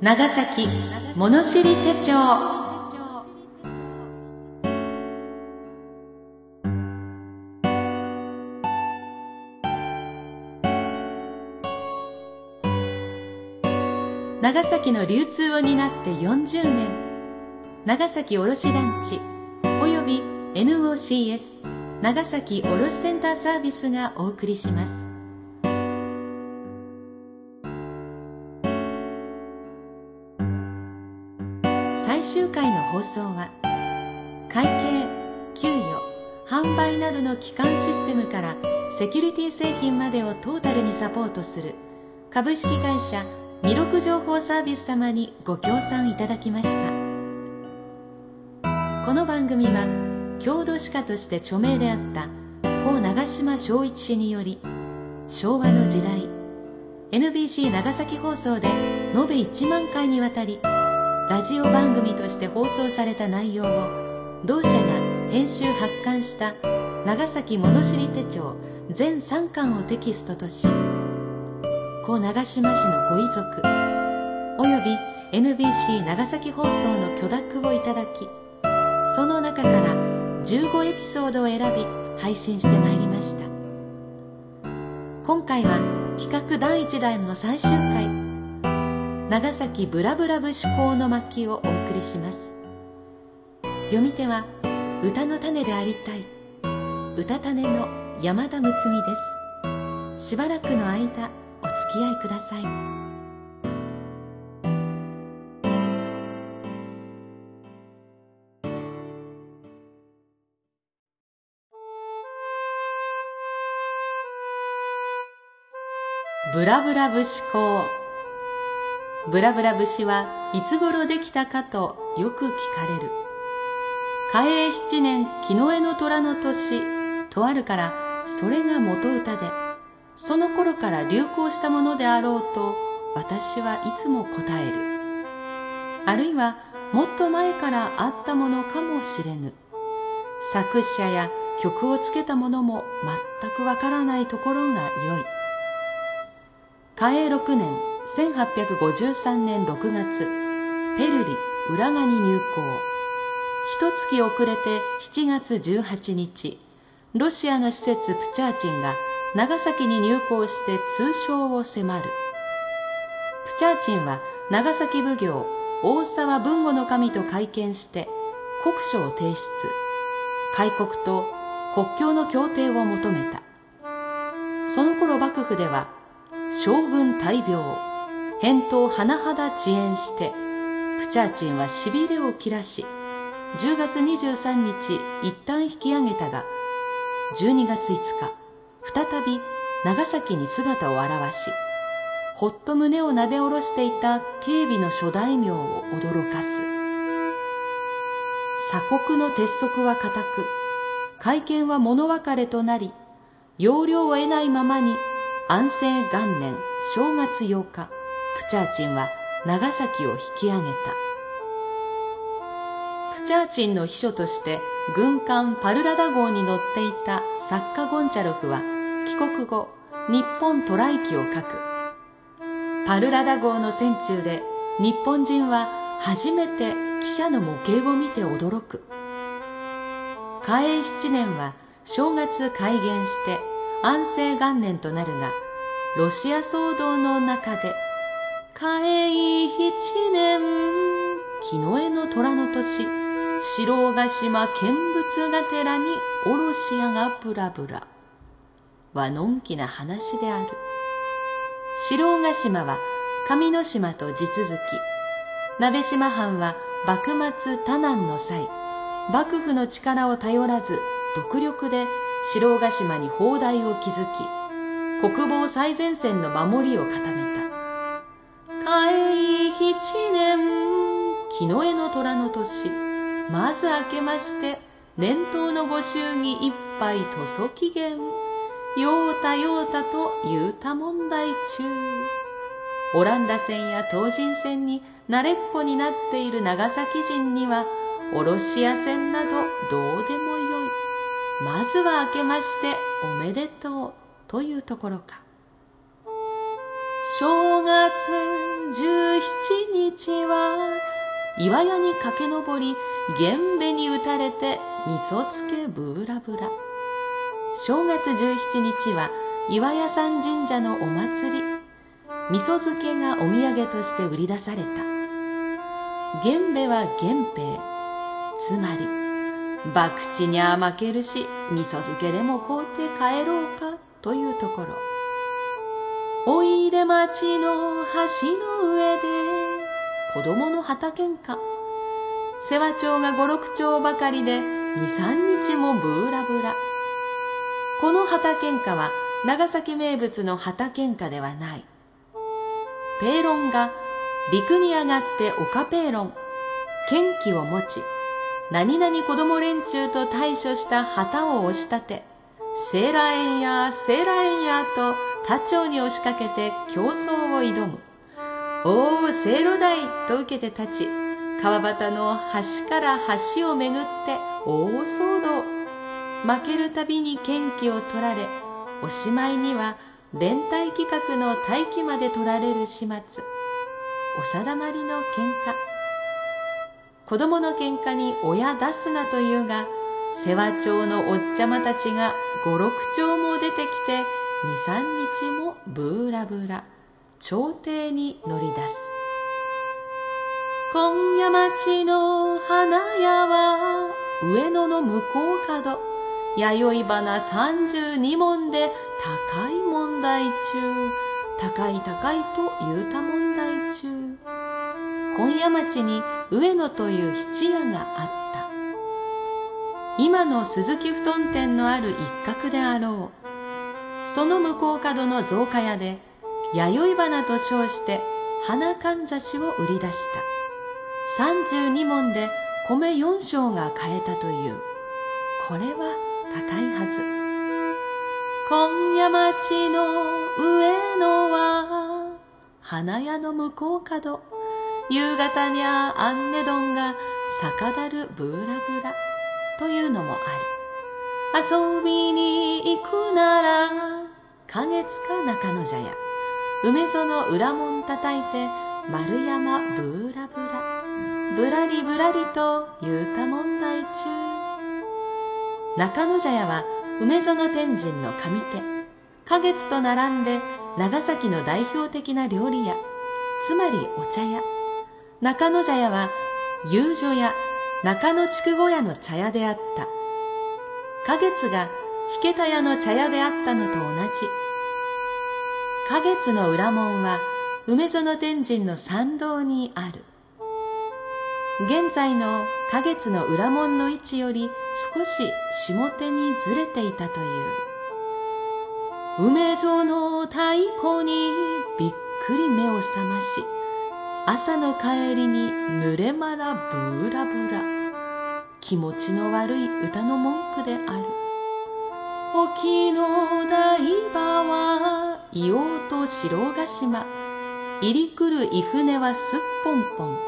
長崎物知り手帳。長崎の流通を担って40年。長崎卸団地。および NOCS 長崎卸センターサービスがお送りします。最終回の放送は会計給与販売などの基幹システムからセキュリティ製品までをトータルにサポートする株式会社弥勒情報サービス様にご協賛いただきました。この番組は郷土史家として著名であった故長島昭一氏により昭和の時代 NBC 長崎放送で延べ1万回にわたりラジオ番組として放送された内容を同社が編集発刊した長崎物知り手帳全3巻をテキストとし故長島市のご遺族および NBC 長崎放送の許諾をいただきその中から15エピソードを選び配信してまいりました。今回は企画第1弾の最終回。長崎ブラブラ節講の巻をお送りします。読み手は歌の種でありたい。歌種の山田睦美です。しばらくの間お付き合いください。ブラブラ節講ブラブラ節はいつ頃できたかとよく聞かれる。嘉永七年木の絵の虎の年とあるからそれが元歌で、その頃から流行したものであろうと私はいつも答える。あるいはもっと前からあったものかもしれぬ。作者や曲をつけたものも全くわからないところが良い。嘉永6年1853年6月、ペルリ浦賀に入港。一月遅れて7月18日、ロシアの施設プチャーチンが長崎に入港して通称を迫る。プチャーチンは長崎奉行大沢文吾の神と会見して国書を提出。開国と国境の協定を求めた。その頃幕府では将軍大病、返答甚だ遅延して、プチャーチンは痺れを切らし、10月23日一旦引き上げたが、12月5日、再び長崎に姿を現し、ほっと胸をなで下ろしていた警備の諸大名を驚かす。鎖国の鉄則は固く、会見は物別れとなり、要領を得ないままに安政元年正月8日、プチャーチンは長崎を引き上げた。プチャーチンの秘書として軍艦パルラダ号に乗っていた作家ゴンチャロフは帰国後、日本渡来記を書く。パルラダ号の船中で日本人は初めて記者の模型を見て驚く。嘉永七年は正月改元して安政元年となるが、ロシア騒動の中で、嘉永七年、木の絵の虎の年、白ヶ島見物が寺におろし屋がブラブラ。はのんきな話である。白ヶ島は上之島と地続き、鍋島藩は幕末多難の際、幕府の力を頼らず独力で白ヶ島に砲台を築き、国防最前線の守りを固めた。嘉永七年、木の絵の虎の年、まず明けまして、年頭のご祝儀一杯塗装期限、ようたようたと言うた問題中。オランダ船や東人船に慣れっこになっている長崎人には、おろし屋船などどうでもよい。まずは明けましておめでとうというところか。正月十七日は岩屋に駆け上り源兵に打たれて味噌つけブーラブラ。正月十七日は岩屋山神社のお祭り。味噌漬けがお土産として売り出された。源兵は源兵つまり博打にゃ負けるし味噌漬けでも買うて帰ろうかというところ。おいで町の橋の上で子供の旗喧嘩。世話町が五六町ばかりで二三日もブーラブラ。この旗喧嘩は長崎名物の旗喧嘩ではない。ペーロンが陸に上がって岡ペーロン、剣気を持ち、何々子供連中と対処した旗を押し立て、セーラー園やセーラー園やと他町に押しかけて競争を挑む。おお、セイロ台と受けて立ち、川端の橋から橋をめぐって大騒動。負けるたびに剣気を取られ、おしまいには連帯企画の待機まで取られる始末。お定まりの喧嘩。子供の喧嘩に親出すなというが、世話町のおっちゃまたちが五六丁も出てきて、二三日もブーラブラ、朝廷に乗り出す。今夜町の花屋は、上野の向こう角、弥生花三十二問で高い問題中、高い高いと言うた問題中。今夜町に上野という質屋があった。今の鈴木布団店のある一角であろう。その向こう角の造花屋で、弥生花と称して花かんざしを売り出した。三十二問で米四升が買えたという。これは高いはず。今夜町の上野は、花屋の向こう角、夕方にゃあんねどんが酒だるブーラブラというのもある。遊びに行くなら、花月か中野茶屋、梅園裏門叩いて丸山ブーラブラ、ぶらりぶらりと言うた問題中。中野茶屋は梅園天神の上手、花月と並んで長崎の代表的な料理屋、つまりお茶屋。中野茶屋は遊女屋、中野筑後屋の茶屋であった。花月が引田屋の茶屋であったのと同じ。花月の裏門は梅園天神の参道にある。現在の花月の裏門の位置より少し下手にずれていたという。梅園太鼓にびっくり目を覚まし、朝の帰りに濡れまらブーラブラ。気持ちの悪い歌の文句である。沖の台場は、硫黄と白ヶ島。入り来る伊船はすっぽんぽん。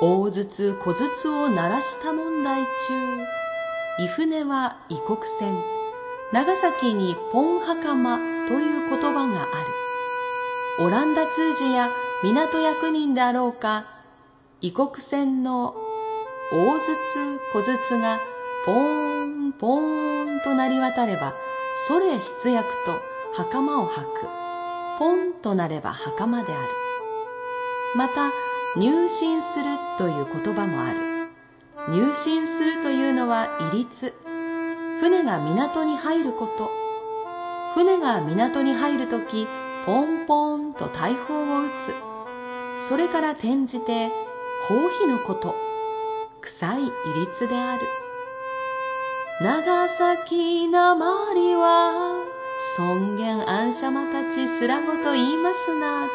大筒小筒を鳴らした問題中、伊船は異国船、長崎にポン袴という言葉がある。オランダ通詞や港役人であろうか、異国船の大筒小筒がポーンポーンとなり渡れば、それ出役と袴を履く。ポンとなれば袴である。また、入信するという言葉もある。入信するというのは異立。船が港に入ること。船が港に入るとき、ポンポンと大砲を撃つ。それから転じて、放棄のこと。臭い異立である。長崎なまりは、尊厳暗者またちすらごと言いますな、と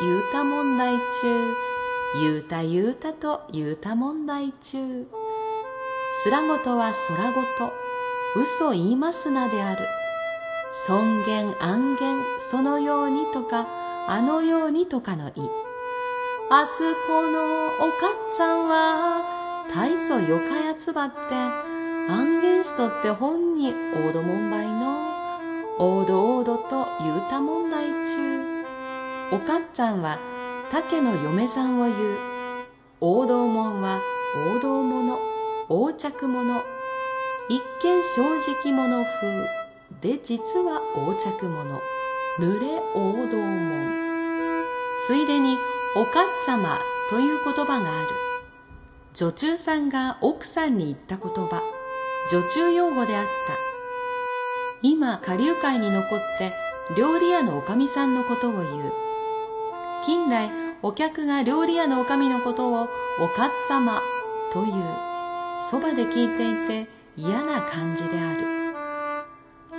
言うた問題中、言うた言うたと言うた問題中。すらごとは空ごと、嘘言いますなである。尊厳暗言そのようにとか、あのようにとかの意。あすこのおかっつぁんは、大層よかやつばって、しとって本に大どもんばいの、おどおどと言うた問題中。おかっつぁんは竹の嫁さんを言う。王道門は王道者、横着者。一見正直者風。で実は横着者。濡れ王道門。ついでに、おかっざまという言葉がある。女中さんが奥さんに言った言葉。女中用語であった。今、下流会に残って料理屋のおかみさんのことを言う。近来、お客が料理屋のおかみのことをおかっざまという、そばで聞いていて嫌な感じである。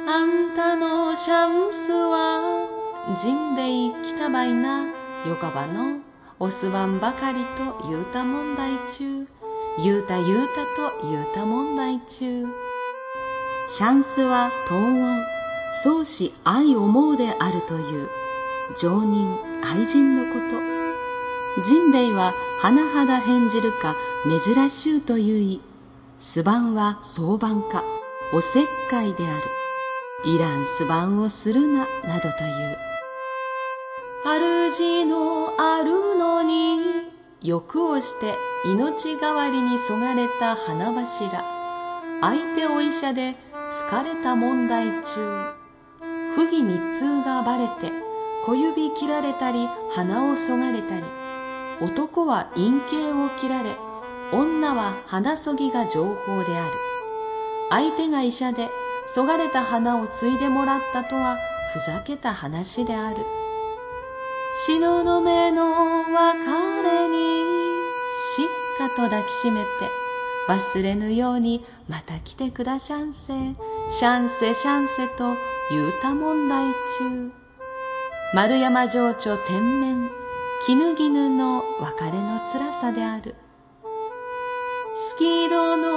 あんたのシャンスは、ジンベイ来たばいな、よかばの、おすわんばかりと言うた問題中、言うた言うたと言うた問題中。シャンスは東音、相思愛思うであるという、常人、愛人のこと。ジンベイは甚だ変じるか珍しゅうというい、すばんは相番か、おせっかいである。いらんすばんをするな、などという。主のあるのに、欲をして命代わりにそがれた花柱。相手お医者で疲れた問題中。不義密通がばれて小指切られたり鼻をそがれたり。男は陰茎を切られ、女は鼻そぎが情報である。相手が医者でそがれた花を継いでもらったとはふざけた話である。篠の目の別れにしっかと抱きしめて忘れぬようにまた来てくだしゃんせ、シャンセシャンセと言うた問題中。丸山情緒天面、絹絹の別れの辛さである。スキードの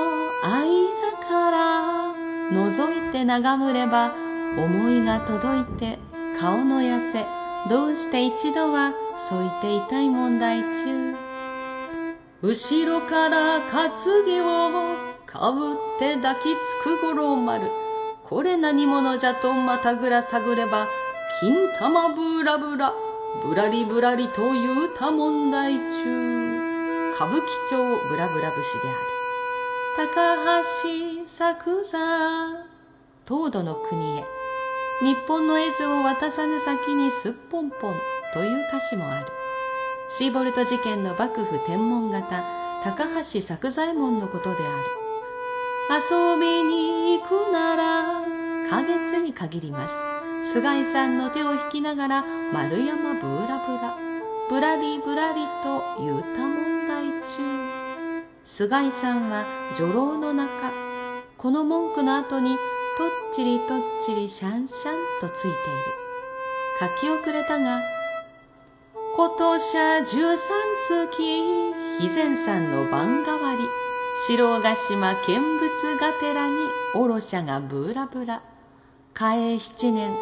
間から覗いて眺むれば思いが届いて顔の痩せどうして一度はそう言っていたい問題中。後ろから担ぎをかぶって抱きつく五郎丸。これ何者じゃとまたぐら探れば金玉ブラブラぶらりぶらりと言うた問題中。歌舞伎町ブラブラ節である。高橋作座東土の国へ。日本の絵図を渡さぬ先にすっぽんぽんという歌詞もある。シーボルト事件の幕府天文型高橋作左衛門のことである。遊びに行くなら花月に限ります。菅井さんの手を引きながら丸山ブーラブラ。ぶらりぶらりと言うた問題中。菅井さんは女郎の中、この文句の後にとっちりとっちりシャンシャンとついている。書き遅れたが、今年は十三月、肥前さんの番代わり、白ヶ島見物がてらにおろしゃがブーラブラ。嘉永七年、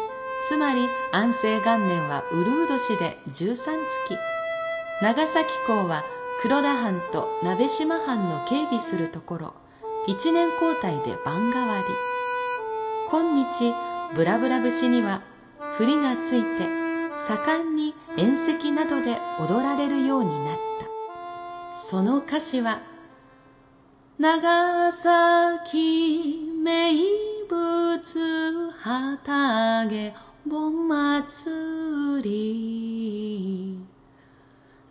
つまり安政元年はうるう年で十三月。長崎港は黒田藩と鍋島藩の警備するところ、一年交代で番代わり。今日、ブラブラ節には、振りがついて、盛んに宴席などで踊られるようになった。その歌詞は、長崎名物旗揚げ盆祭り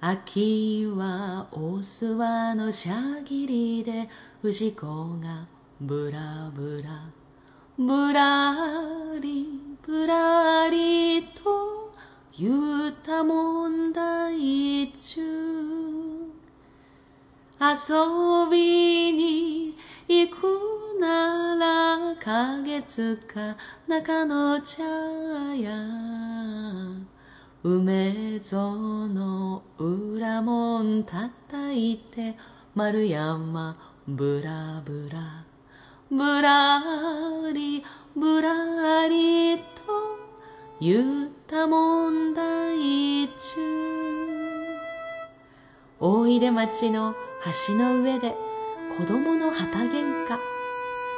秋は大諏訪のしゃぎりで藤子がブラブラぶらりぶらりと言うた問題中遊びに行くなら花月か中野茶屋。梅園の裏門叩いて丸山ぶらぶらぶらりぶらりと言った問題中大出町の橋の上で子供の旗喧嘩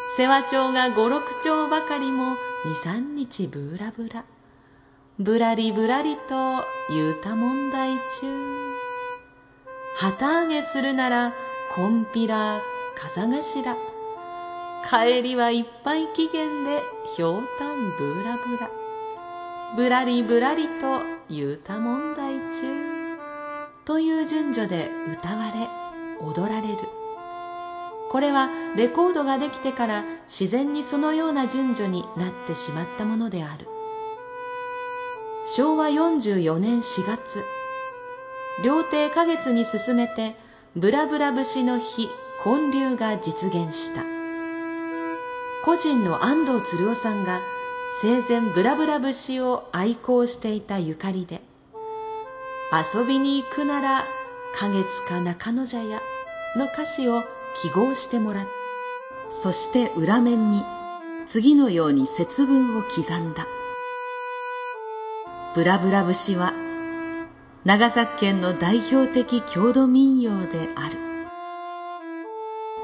世話町が五六丁ばかりも二三日ぶらぶらぶらりぶらりと言うた問題中。旗揚げするなら、こんぴら、風頭。帰りはいっぱい期限で、ひょうたんぶらぶら。ぶらりぶらりと言うた問題中。という順序で歌われ、踊られる。これはレコードができてから自然にそのような順序になってしまったものである。昭和44年4月、料亭花月に進めて、ブラブラ節の日、建立が実現した。個人の安藤鶴夫さんが生前ブラブラ節を愛好していたゆかりで、遊びに行くなら花月か中野茶屋の歌詞を記号してもらった。そして裏面に次のように節分を刻んだ。ブラブラ節は長崎県の代表的郷土民謡である。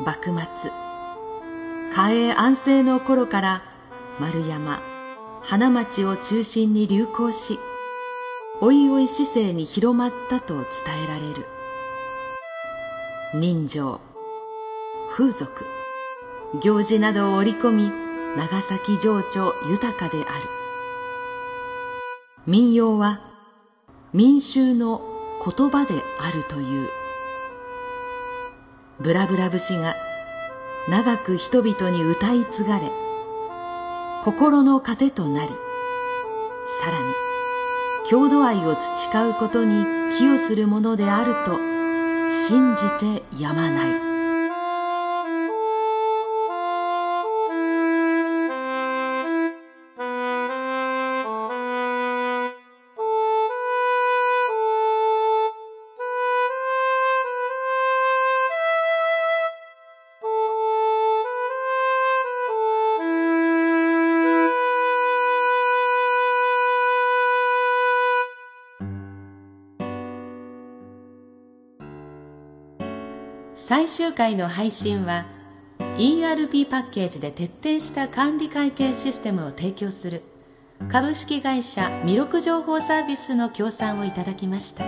幕末、嘉永安政の頃から丸山、花町を中心に流行し、おいおい市政に広まったと伝えられる。人情、風俗、行事などを織り込み、長崎情緒豊かである。民謡は民衆の言葉であるという。ブラブラ節が長く人々に歌い継がれ、心の糧となり、さらに郷土愛を培うことに寄与するものであると信じてやまない。最終回の配信は ERP パッケージで徹底した管理会計システムを提供する株式会社弥勒情報サービスの協賛をいただきました。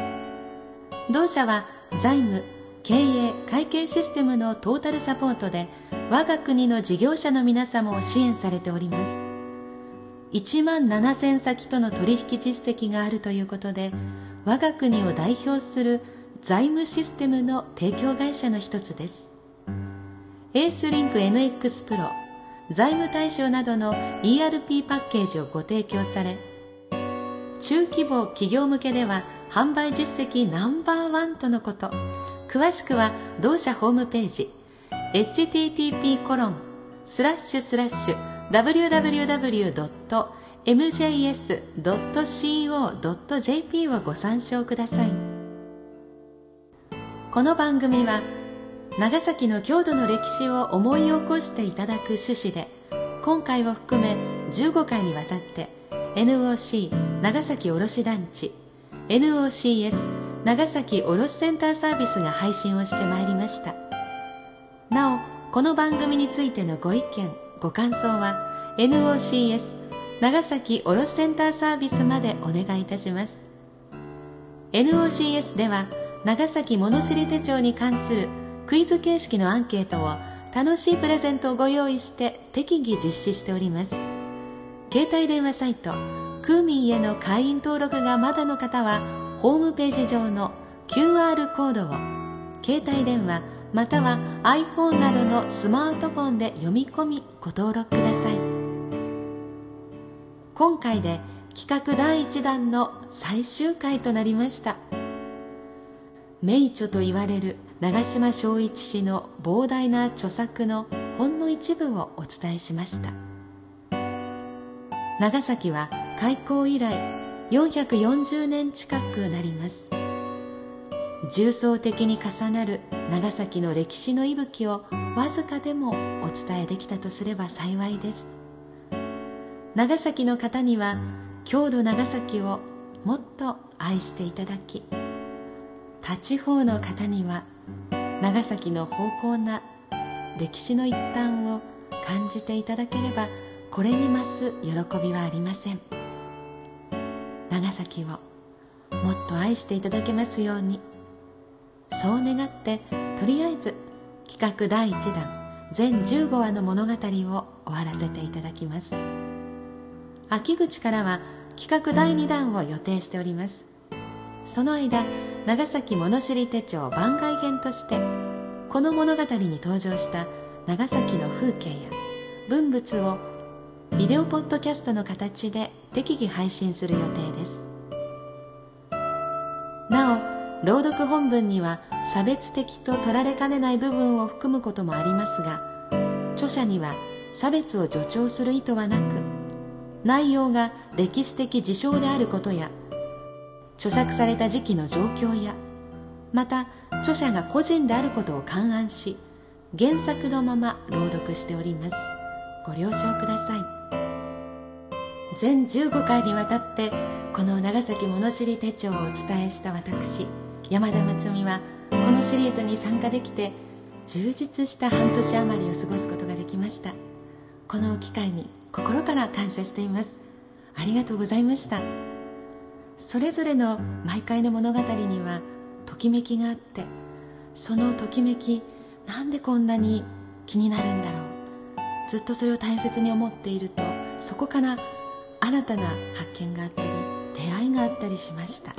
同社は財務経営会計システムのトータルサポートで我が国の事業者の皆様を支援されております。1万7000先との取引実績があるということで我が国を代表する財務システムの提供会社の一つです。エースリンク NX プロ、財務対象などの ERP パッケージをご提供され、中規模企業向けでは販売実績ナンバーワンとのこと。詳しくは同社ホームページ、http コロンスラッシュスラッシュ www.mjs.co.jp をご参照ください。この番組は長崎の郷土の歴史を思い起こしていただく趣旨で今回を含め15回にわたって NOC 長崎卸団地 NOCS 長崎卸センターサービスが配信をしてまいりました。なおこの番組についてのご意見ご感想は NOCS 長崎卸センターサービスまでお願いいたします。NOCS では長崎物知り手帳に関するクイズ形式のアンケートを楽しいプレゼントをご用意して適宜実施しております。携帯電話サイトクーミンへの会員登録がまだの方はホームページ上の QR コードを携帯電話または iPhone などのスマートフォンで読み込みご登録ください。今回で企画第1弾の最終回となりました。名著と言われる長島昭一氏の膨大な著作のほんの一部をお伝えしました。長崎は開港以来440年近くなります。重層的に重なる長崎の歴史の息吹をわずかでもお伝えできたとすれば幸いです。長崎の方には郷土長崎をもっと愛していただき他地方の方には長崎の芳香な歴史の一端を感じていただければこれに増す喜びはありません。長崎をもっと愛していただけますように。そう願ってとりあえず企画第1弾全15話の物語を終わらせていただきます。秋口からは企画第2弾を予定しております。その間長崎物知り手帳番外編としてこの物語に登場した長崎の風景や文物をビデオポッドキャストの形で適宜配信する予定です。なお朗読本文には差別的と取られかねない部分を含むこともありますが著者には差別を助長する意図はなく内容が歴史的事象であることや著作された時期の状況やまた著者が個人であることを勘案し原作のまま朗読しております。ご了承ください。全15回にわたってこの長崎物知り手帳をお伝えした私山田睦美はこのシリーズに参加できて充実した半年余りを過ごすことができました。この機会に心から感謝しています。ありがとうございました。それぞれの毎回の物語にはときめきがあってそのときめきなんでこんなに気になるんだろう。ずっとそれを大切に思っているとそこから新たな発見があったり出会いがあったりしました。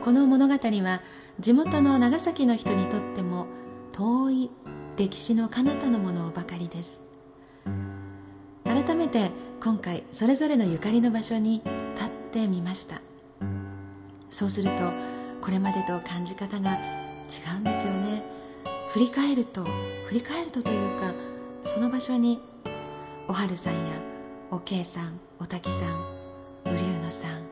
この物語は地元の長崎の人にとっても遠い歴史の彼方のものばかりです。改めて今回それぞれのゆかりの場所に立っててみました。そうするとこれまでと感じ方が違うんですよね。振り返ると振り返るとというかその場所におはるさんやおけいさんおたきさんうりゅうのさん。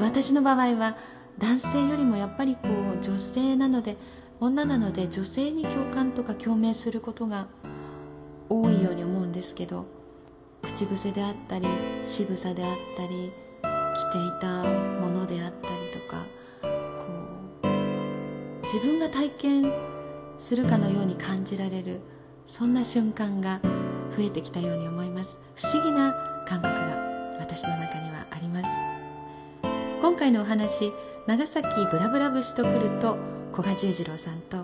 私の場合は男性よりもやっぱりこう女性なので女なので女性に共感とか共鳴することが多いように思うんですけど口癖であったり仕草であったり着ていたものであったりとかこう自分が体験するかのように感じられるそんな瞬間が増えてきたように思います。不思議な感覚が私の中にはあります。今回のお話長崎ブラブラ節と来ると古賀十次郎さんと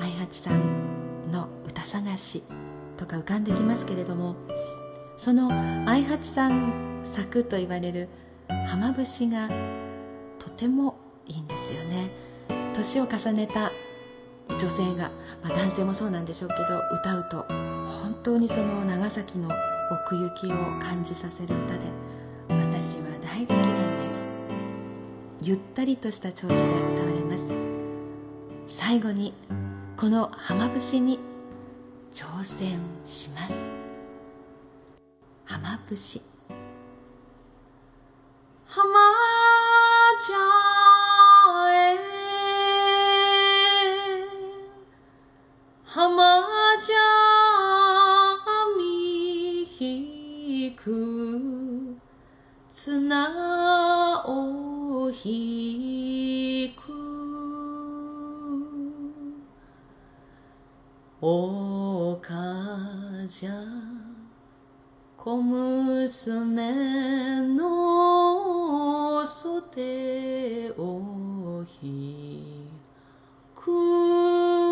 愛八さんの歌探しとか浮かんできますけれどもその愛八さん作と言われる浜節がとてもいいんですよね。年を重ねた女性が、まあ、男性もそうなんでしょうけど歌うと本当にその長崎の奥行きを感じさせる歌で私は大好きなんです。ゆったりとした調子で歌われます。最後にこの浜節に挑戦します。浜節。浜茶へ。浜茶みひく。綱を引く。おかじゃ小娘の袖を引く。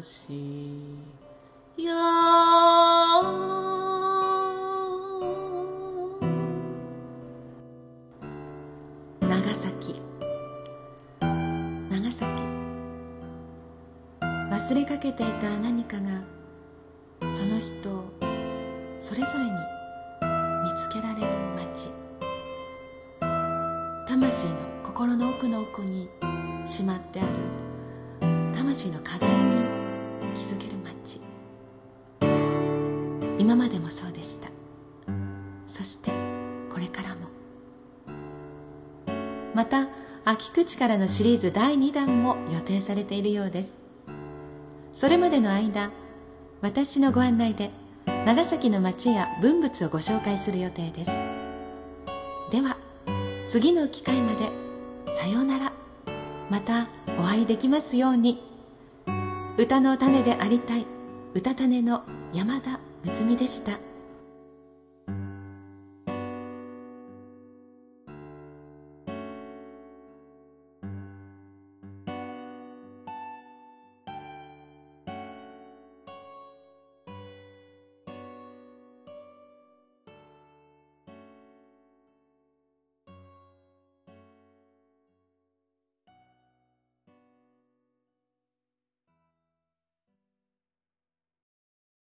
長崎。長崎。忘れかけていた何かがその人それぞれに見つけられる街。魂の心の奥の奥にしまってある魂の課題に気づける街。今までもそうでした。そしてこれからも。また秋口からのシリーズ第2弾も予定されているようです。それまでの間私のご案内で長崎の町や文物をご紹介する予定です。では次の機会までさようなら。またお会いできますように。歌の種でありたい。歌種の山田睦美でした。